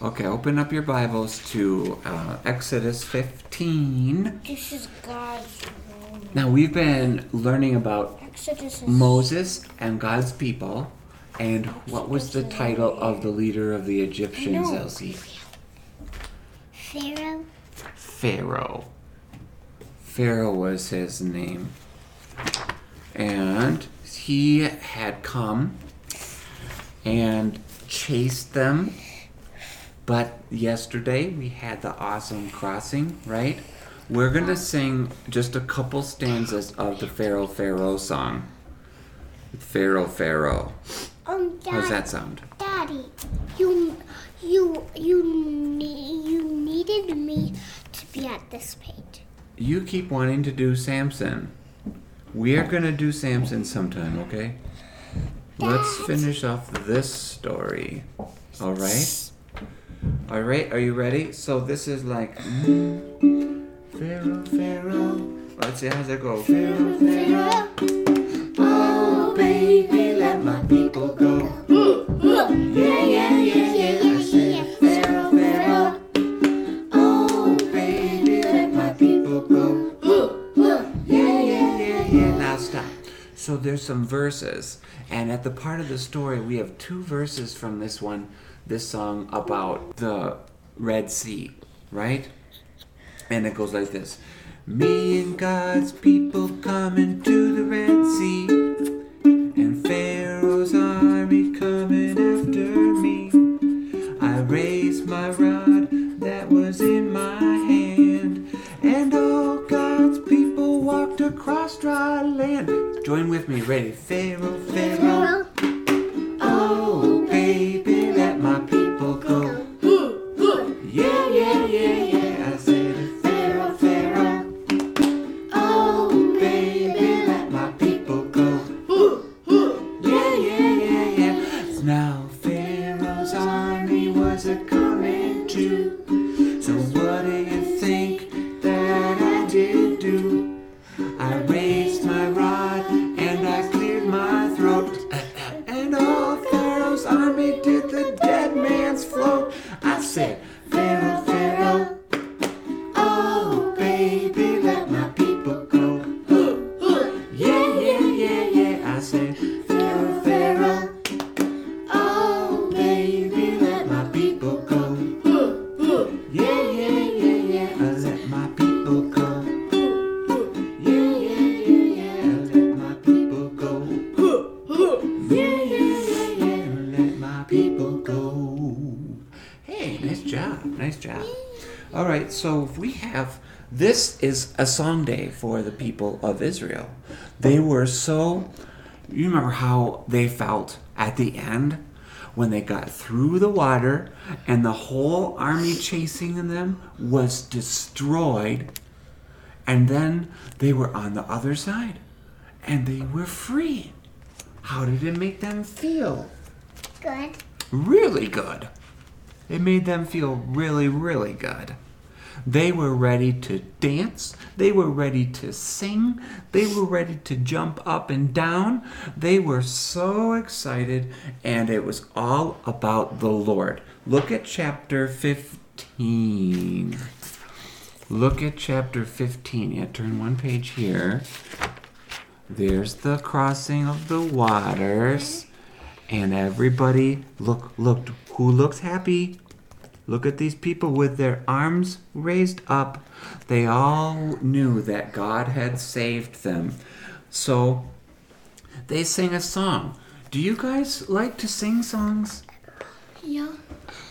Okay, open up your Bibles to uh, Exodus 15. This is God's. Now, we've been learning about Exodus Moses and God's people. And what was the title of the leader of the Egyptians. Elsie? Pharaoh. Pharaoh. Pharaoh was his name. And he had come and chased them. But yesterday we had the awesome crossing, right? We're going to sing just a couple stanzas of the Pharaoh Pharaoh song. Pharaoh Pharaoh. Um, Dad, How's that sound? Daddy, you, you, you, you needed me to be at this page. You keep wanting to do Samson. We are going to do Samson sometime, okay? Let's finish off this story. All right? All right, are you ready? So this is like Pharaoh, Pharaoh. Let's see how's it go. Pharaoh, Pharaoh. Oh, baby, let my people go. Yeah, yeah, yeah, yeah. I said, Pharaoh, Pharaoh. Oh, baby, let my people go. Yeah, yeah, yeah, yeah. Now stop. So there's some verses, and at the part of the story, we have two verses from this one, this song about the Red Sea, right? And it goes like this Me and God's people coming to the Red Sea, and Pharaoh's army coming after me. I raised my rod that was in my hand, and all God's people walked across dry land. Join with me, ready? Pharaoh, Pharaoh. All right, so we have this is a song day for the people of Israel. They were so you remember how they felt at the end when they got through the water and the whole army chasing them was destroyed and then they were on the other side and they were free. How did it make them feel? Good. really good. It made them feel really, really good. They were ready to dance. They were ready to sing. They were ready to jump up and down. They were so excited, and it was all about the Lord. Look at chapter 15. Look at chapter 15. Yeah, turn one page here. There's the crossing of the waters. And everybody look look who looks happy? Look at these people with their arms raised up. They all knew that God had saved them. So they sang a song. Do you guys like to sing songs? Yeah.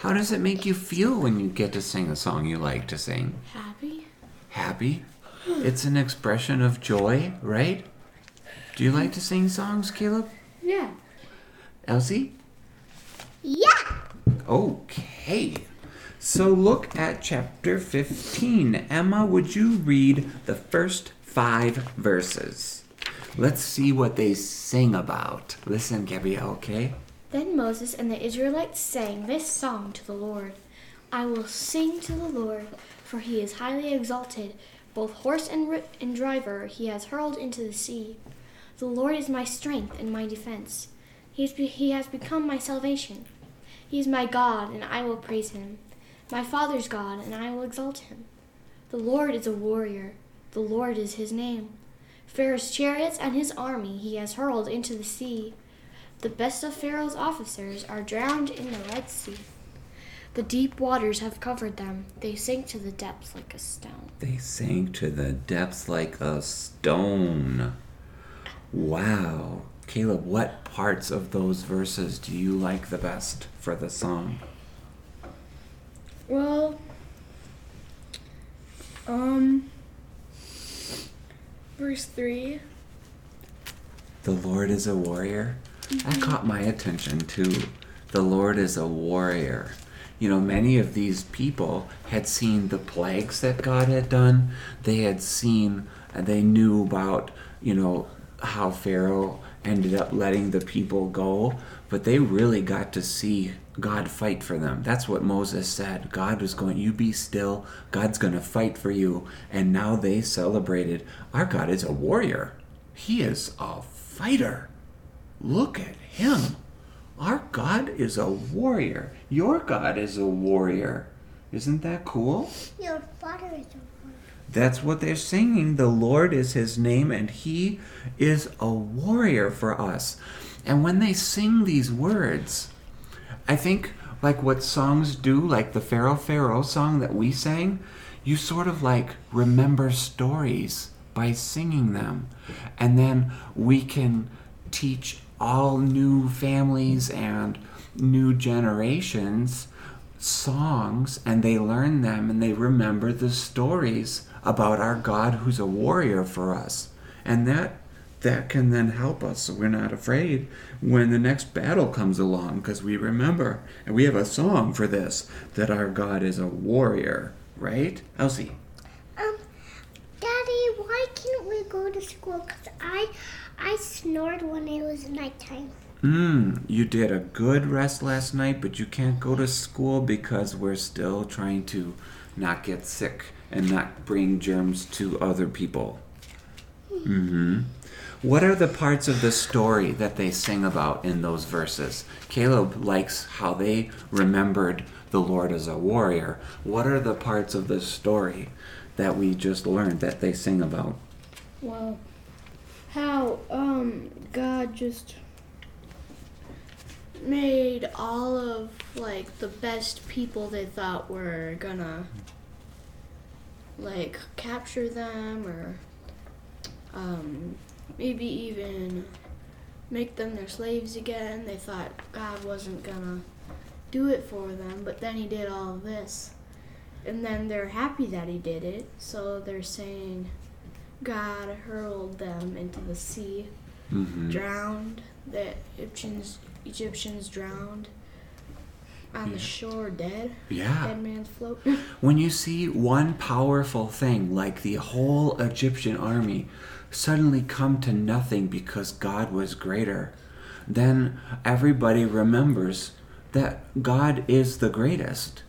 How does it make you feel when you get to sing a song you like to sing? Happy. Happy? It's an expression of joy, right? Do you like to sing songs, Caleb? Yeah. Elsie? Yeah. Okay. So look at chapter 15. Emma, would you read the first five verses? Let's see what they sing about. Listen, Gabrielle, okay? Then Moses and the Israelites sang this song to the Lord I will sing to the Lord, for he is highly exalted. Both horse and, ri- and driver he has hurled into the sea. The Lord is my strength and my defense. He be- he has become my salvation. He is my God, and I will praise him. My father's God, and I will exalt him. The Lord is a warrior. The Lord is his name. Pharaoh's chariots and his army he has hurled into the sea. The best of Pharaoh's officers are drowned in the Red Sea. The deep waters have covered them. They sink to the depths like a stone. They sank to the depths like a stone. Wow. Caleb, what parts of those verses do you like the best for the song? Well, um, verse 3. The Lord is a warrior. That caught my attention too. The Lord is a warrior. You know, many of these people had seen the plagues that God had done. They had seen, and they knew about, you know, how Pharaoh ended up letting the people go, but they really got to see God fight for them. That's what Moses said. God was going, You be still, God's going to fight for you. And now they celebrated, Our God is a warrior, He is a fighter. Look at Him. Our God is a warrior. Your God is a warrior. Isn't that cool? Your father is a. That's what they're singing. The Lord is his name, and he is a warrior for us. And when they sing these words, I think like what songs do, like the Pharaoh Pharaoh song that we sang, you sort of like remember stories by singing them. And then we can teach all new families and new generations songs and they learn them and they remember the stories about our God who's a warrior for us. And that that can then help us so we're not afraid when the next battle comes along because we remember and we have a song for this that our God is a warrior, right? Elsie. Um, Daddy, why can't we go to school? Cause I, I snored when it was nighttime. Mm, you did a good rest last night, but you can't go to school because we're still trying to not get sick and not bring germs to other people. hmm What are the parts of the story that they sing about in those verses? Caleb likes how they remembered the Lord as a warrior. What are the parts of the story that we just learned that they sing about? Well, how um God just Made all of like the best people they thought were gonna like capture them or um, maybe even make them their slaves again. They thought God wasn't gonna do it for them, but then He did all of this. And then they're happy that He did it, so they're saying God hurled them into the sea, Mm-hmm. drowned. The Egyptians Egyptians drowned on the shore, dead. Yeah. Dead man's float. When you see one powerful thing like the whole Egyptian army suddenly come to nothing because God was greater, then everybody remembers that God is the greatest.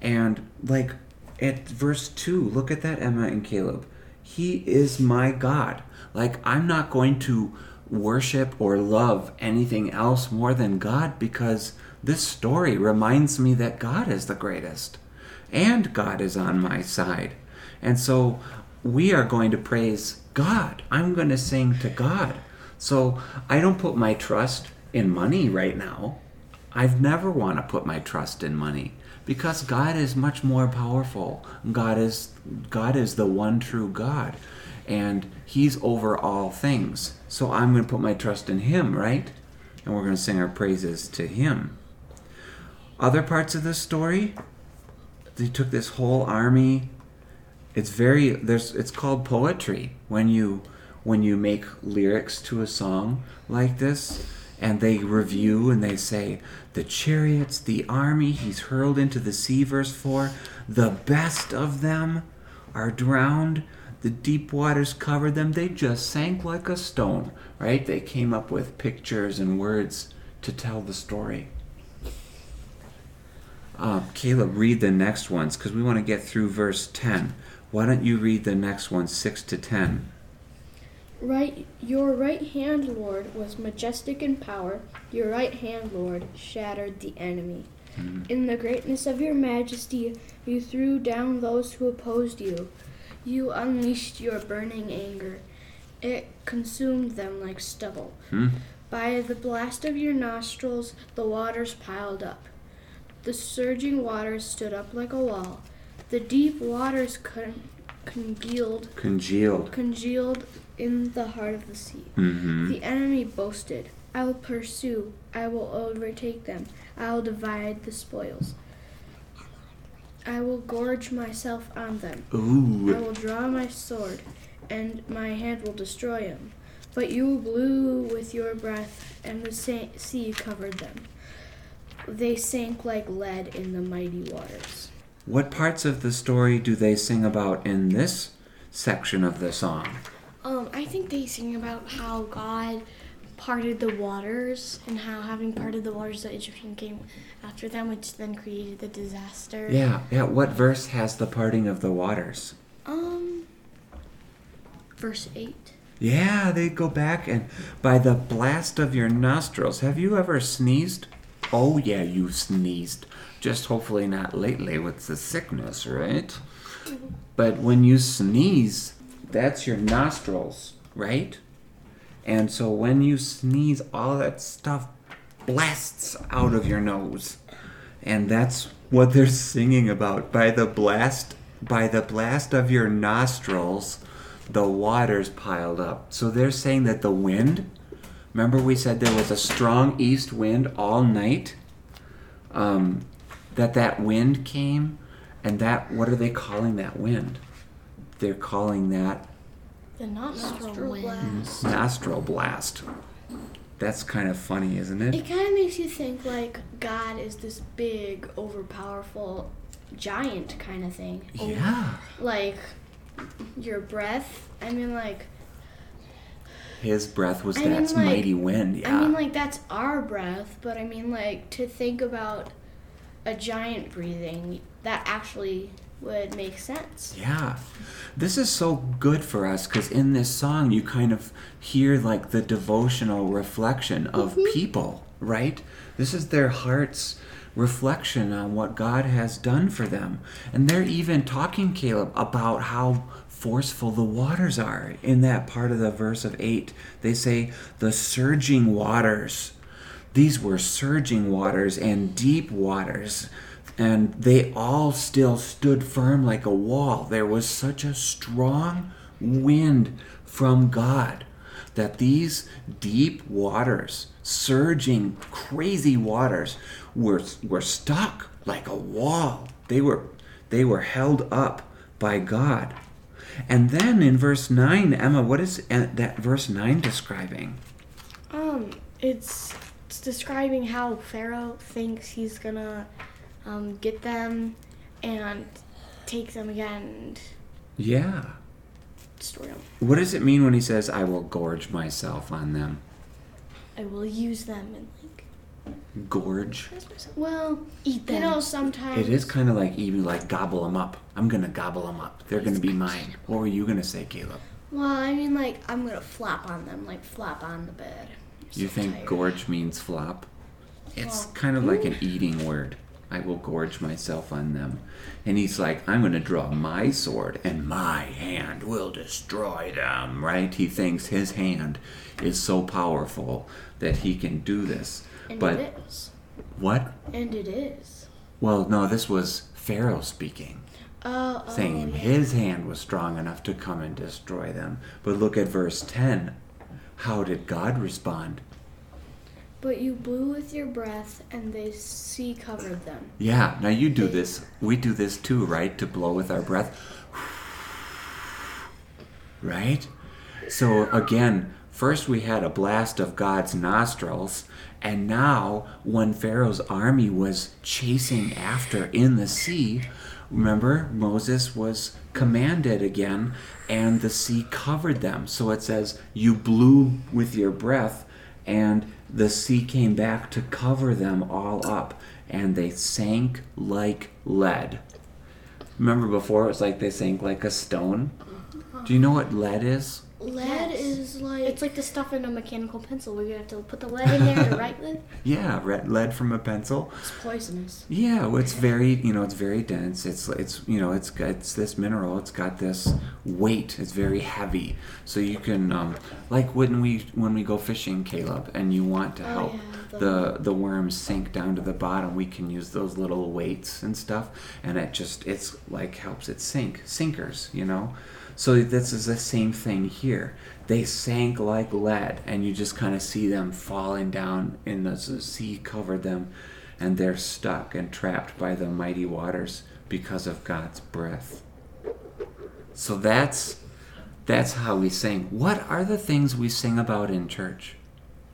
And like at verse 2, look at that, Emma and Caleb. He is my God. Like, I'm not going to worship or love anything else more than God because this story reminds me that God is the greatest and God is on my side. And so we are going to praise God. I'm going to sing to God. So I don't put my trust in money right now. I've never want to put my trust in money because God is much more powerful. God is God is the one true God and he's over all things. So I'm going to put my trust in him, right? And we're going to sing our praises to him. Other parts of this story, they took this whole army. It's very there's it's called poetry when you when you make lyrics to a song like this and they review and they say the chariots, the army he's hurled into the sea verse 4, the best of them are drowned. The deep waters covered them. They just sank like a stone, right? They came up with pictures and words to tell the story. Uh, Caleb, read the next ones because we want to get through verse 10. Why don't you read the next one, 6 to 10? right your right hand, Lord, was majestic in power. Your right hand, Lord, shattered the enemy. In the greatness of your majesty, you threw down those who opposed you. You unleashed your burning anger. It consumed them like stubble. Hmm? By the blast of your nostrils, the waters piled up. The surging waters stood up like a wall. The deep waters con- congealed, Congealed. congealed in the heart of the sea. Mm-hmm. The enemy boasted, I will pursue, I will overtake them, I will divide the spoils. I will gorge myself on them. I will draw my sword, and my hand will destroy them. But you blew with your breath, and the sa- sea covered them. They sank like lead in the mighty waters. What parts of the story do they sing about in this section of the song? Um, I think they sing about how God parted the waters and how having parted the waters, the Egyptian came after them, which then created the disaster. Yeah, yeah. What verse has the parting of the waters? Um, verse eight. Yeah, they go back and by the blast of your nostrils. Have you ever sneezed? Oh, yeah, you sneezed. Just hopefully not lately with the sickness, right? But when you sneeze, that's your nostrils, right? And so when you sneeze, all that stuff blasts out of your nose. And that's what they're singing about. By the blast by the blast of your nostrils, the waters piled up. So they're saying that the wind, remember we said there was a strong east wind all night? Um, that that wind came and that what are they calling that wind? They're calling that The nostril, mm-hmm. Nostril blast. nostril blast. That's kind of funny, isn't it? It kind of makes you think like God is this big, overpowerful giant kind of thing. Yeah. Like your breath. I mean, like His breath was I that mean, like- mighty wind. Yeah. I mean, like that's our breath, but I mean, like to think about a giant breathing, that actually would make sense. Yeah. This is so good for us because in this song you kind of hear like the devotional reflection of mm-hmm. people, right? This is their heart's reflection on what God has done for them. And they're even talking, Caleb, about how forceful the waters are. In that part of the verse of 8, they say, the surging waters. These were surging waters and deep waters and they all still stood firm like a wall. There was such a strong wind from God that these deep waters, surging, crazy waters, were, were stuck like a wall. They were, they were held up by God. And then in verse 9, Emma, what is uh, that verse 9 describing? Um, it's it's describing how Pharaoh thinks he's gonna um, get them and take them again and Yeah. destroy them. What does it mean when he says, I will gorge myself on them? I will use them and like Gorge? Well, eat them. you know, sometimes It is kind of like even like gobble them up. I'm gonna gobble them up. They're gonna be mine. What were you gonna say, Caleb? Well, I mean, like I'm gonna flop on them, like flop on the bed. I'm You so think tired. gorge means flop? It's Well, kind of like an eating word. I will gorge myself on them. And he's like, I'm gonna draw my sword and my hand will destroy them, right? He thinks his hand is so powerful that he can do this. And but it is. what? And it is. Well, no, this was Pharaoh speaking. Oh, oh, saying yeah. his hand was strong enough to come and destroy them. But look at verse 10. How did God respond? But you blew with your breath, and the sea covered them. Yeah, now you do this. We do this too, right? To blow with our breath. Right? So again, first we had a blast of God's nostrils, and now when Pharaoh's army was chasing after in the sea, remember Moses was commanded again, and the sea covered them. So it says, You blew with your breath, and the sea came back to cover them all up, and they sank like lead. Remember before it was like they sank like a stone? Do you know what lead is? Lead Yes. is like It's like the stuff in a mechanical pencil where you have to put the lead in there to write with. Yeah, red lead from a pencil. it's poisonous. Yeah, well, it's very, you know, it's very dense. It's, it's, you know, it's it's this mineral. It's got this weight. It's very heavy. So you can, um, like when we when we go fishing, Caleb, and you want to Oh, help yeah, the- the worms sink down to the bottom, we can use those little weights and stuff, and it just it's like helps it sink, sinkers, you know. So this is the same thing here. They sank like lead, and you just kind of see them falling down, and the sea covered them, and they're stuck and trapped by the mighty waters because of God's breath. So that's that's how we sing. What are the things we sing about in church?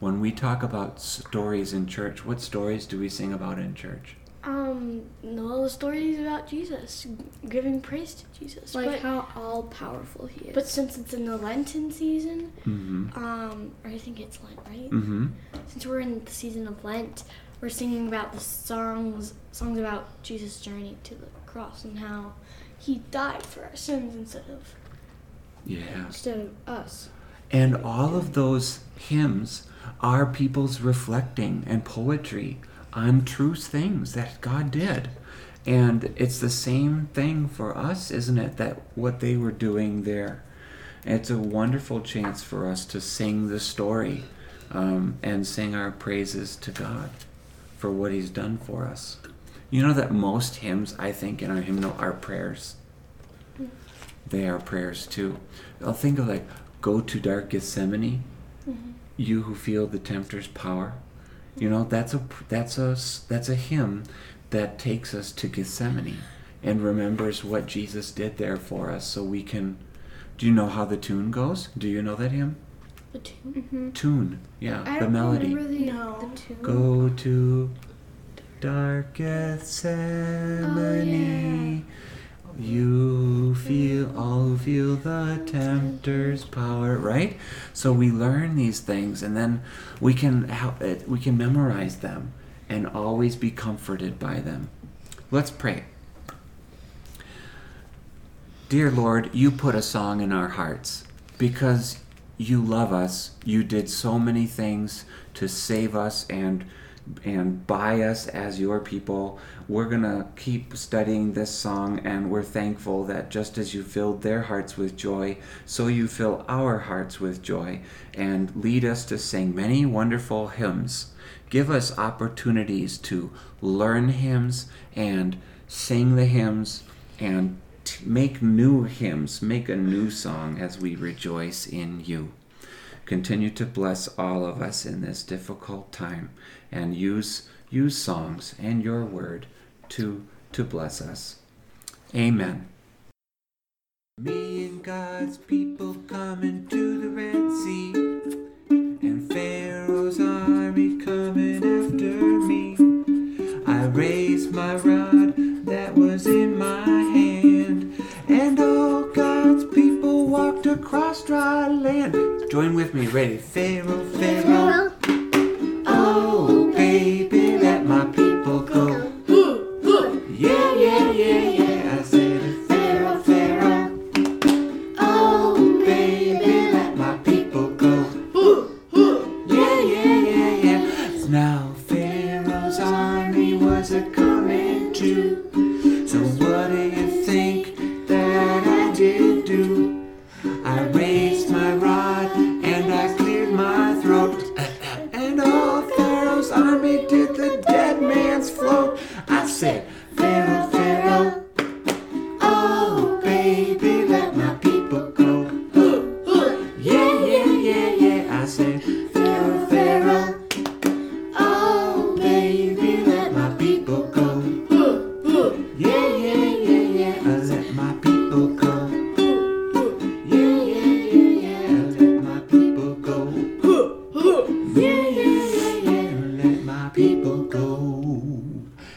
When we talk about stories in church, what stories do we sing about in church? Um, no, the stories about Jesus, giving praise to Jesus. Like but, how all powerful he is. but since it's in the Lenten season, Mm-hmm. um, or I think it's Lent, right? Mm-hmm. Since we're in the season of Lent, we're singing about the songs, songs about Jesus' journey to the cross and how he died for our sins instead of. Yeah. instead of us. And all of those hymns are people's reflecting and poetry on true things that God did. And it's the same thing for us, isn't it? That what they were doing there. It's a wonderful chance for us to sing the story um, and sing our praises to God for what He's done for us. You know that most hymns, I think, in our hymnal are prayers. They are prayers too. I'll think of like, go to dark Gethsemane, you who feel the tempter's power. You know, that's a that's a that's a hymn that takes us to Gethsemane and remembers what Jesus did there for us, so we can. Do you know how the tune goes? Do you know that hymn? The tune? Mm-hmm. Tune, yeah, I the don't melody. remember the, No. the tune. Go to dark Gethsemane. oh You feel all who feel the tempter's power, right? So we learn these things, and then we can help it. We can memorize them, and always be comforted by them. Let's pray. Dear Lord, you put a song in our hearts because you love us. You did so many things to save us and and buy us as your people. We're going to keep studying this song and we're thankful that just as you filled their hearts with joy, so you fill our hearts with joy and lead us to sing many wonderful hymns. Give us opportunities to learn hymns and sing the hymns and t- make new hymns, make a new song as we rejoice in you. Continue to bless all of us in this difficult time and use use songs and your word to to bless us. Amen. Me and God's people coming to the Red Sea and Pharaoh's army coming after me. I raised my rod that was in my hand, and all God's people walked across dry land. Join with me, ready? Pharaoh, Pharaoh, my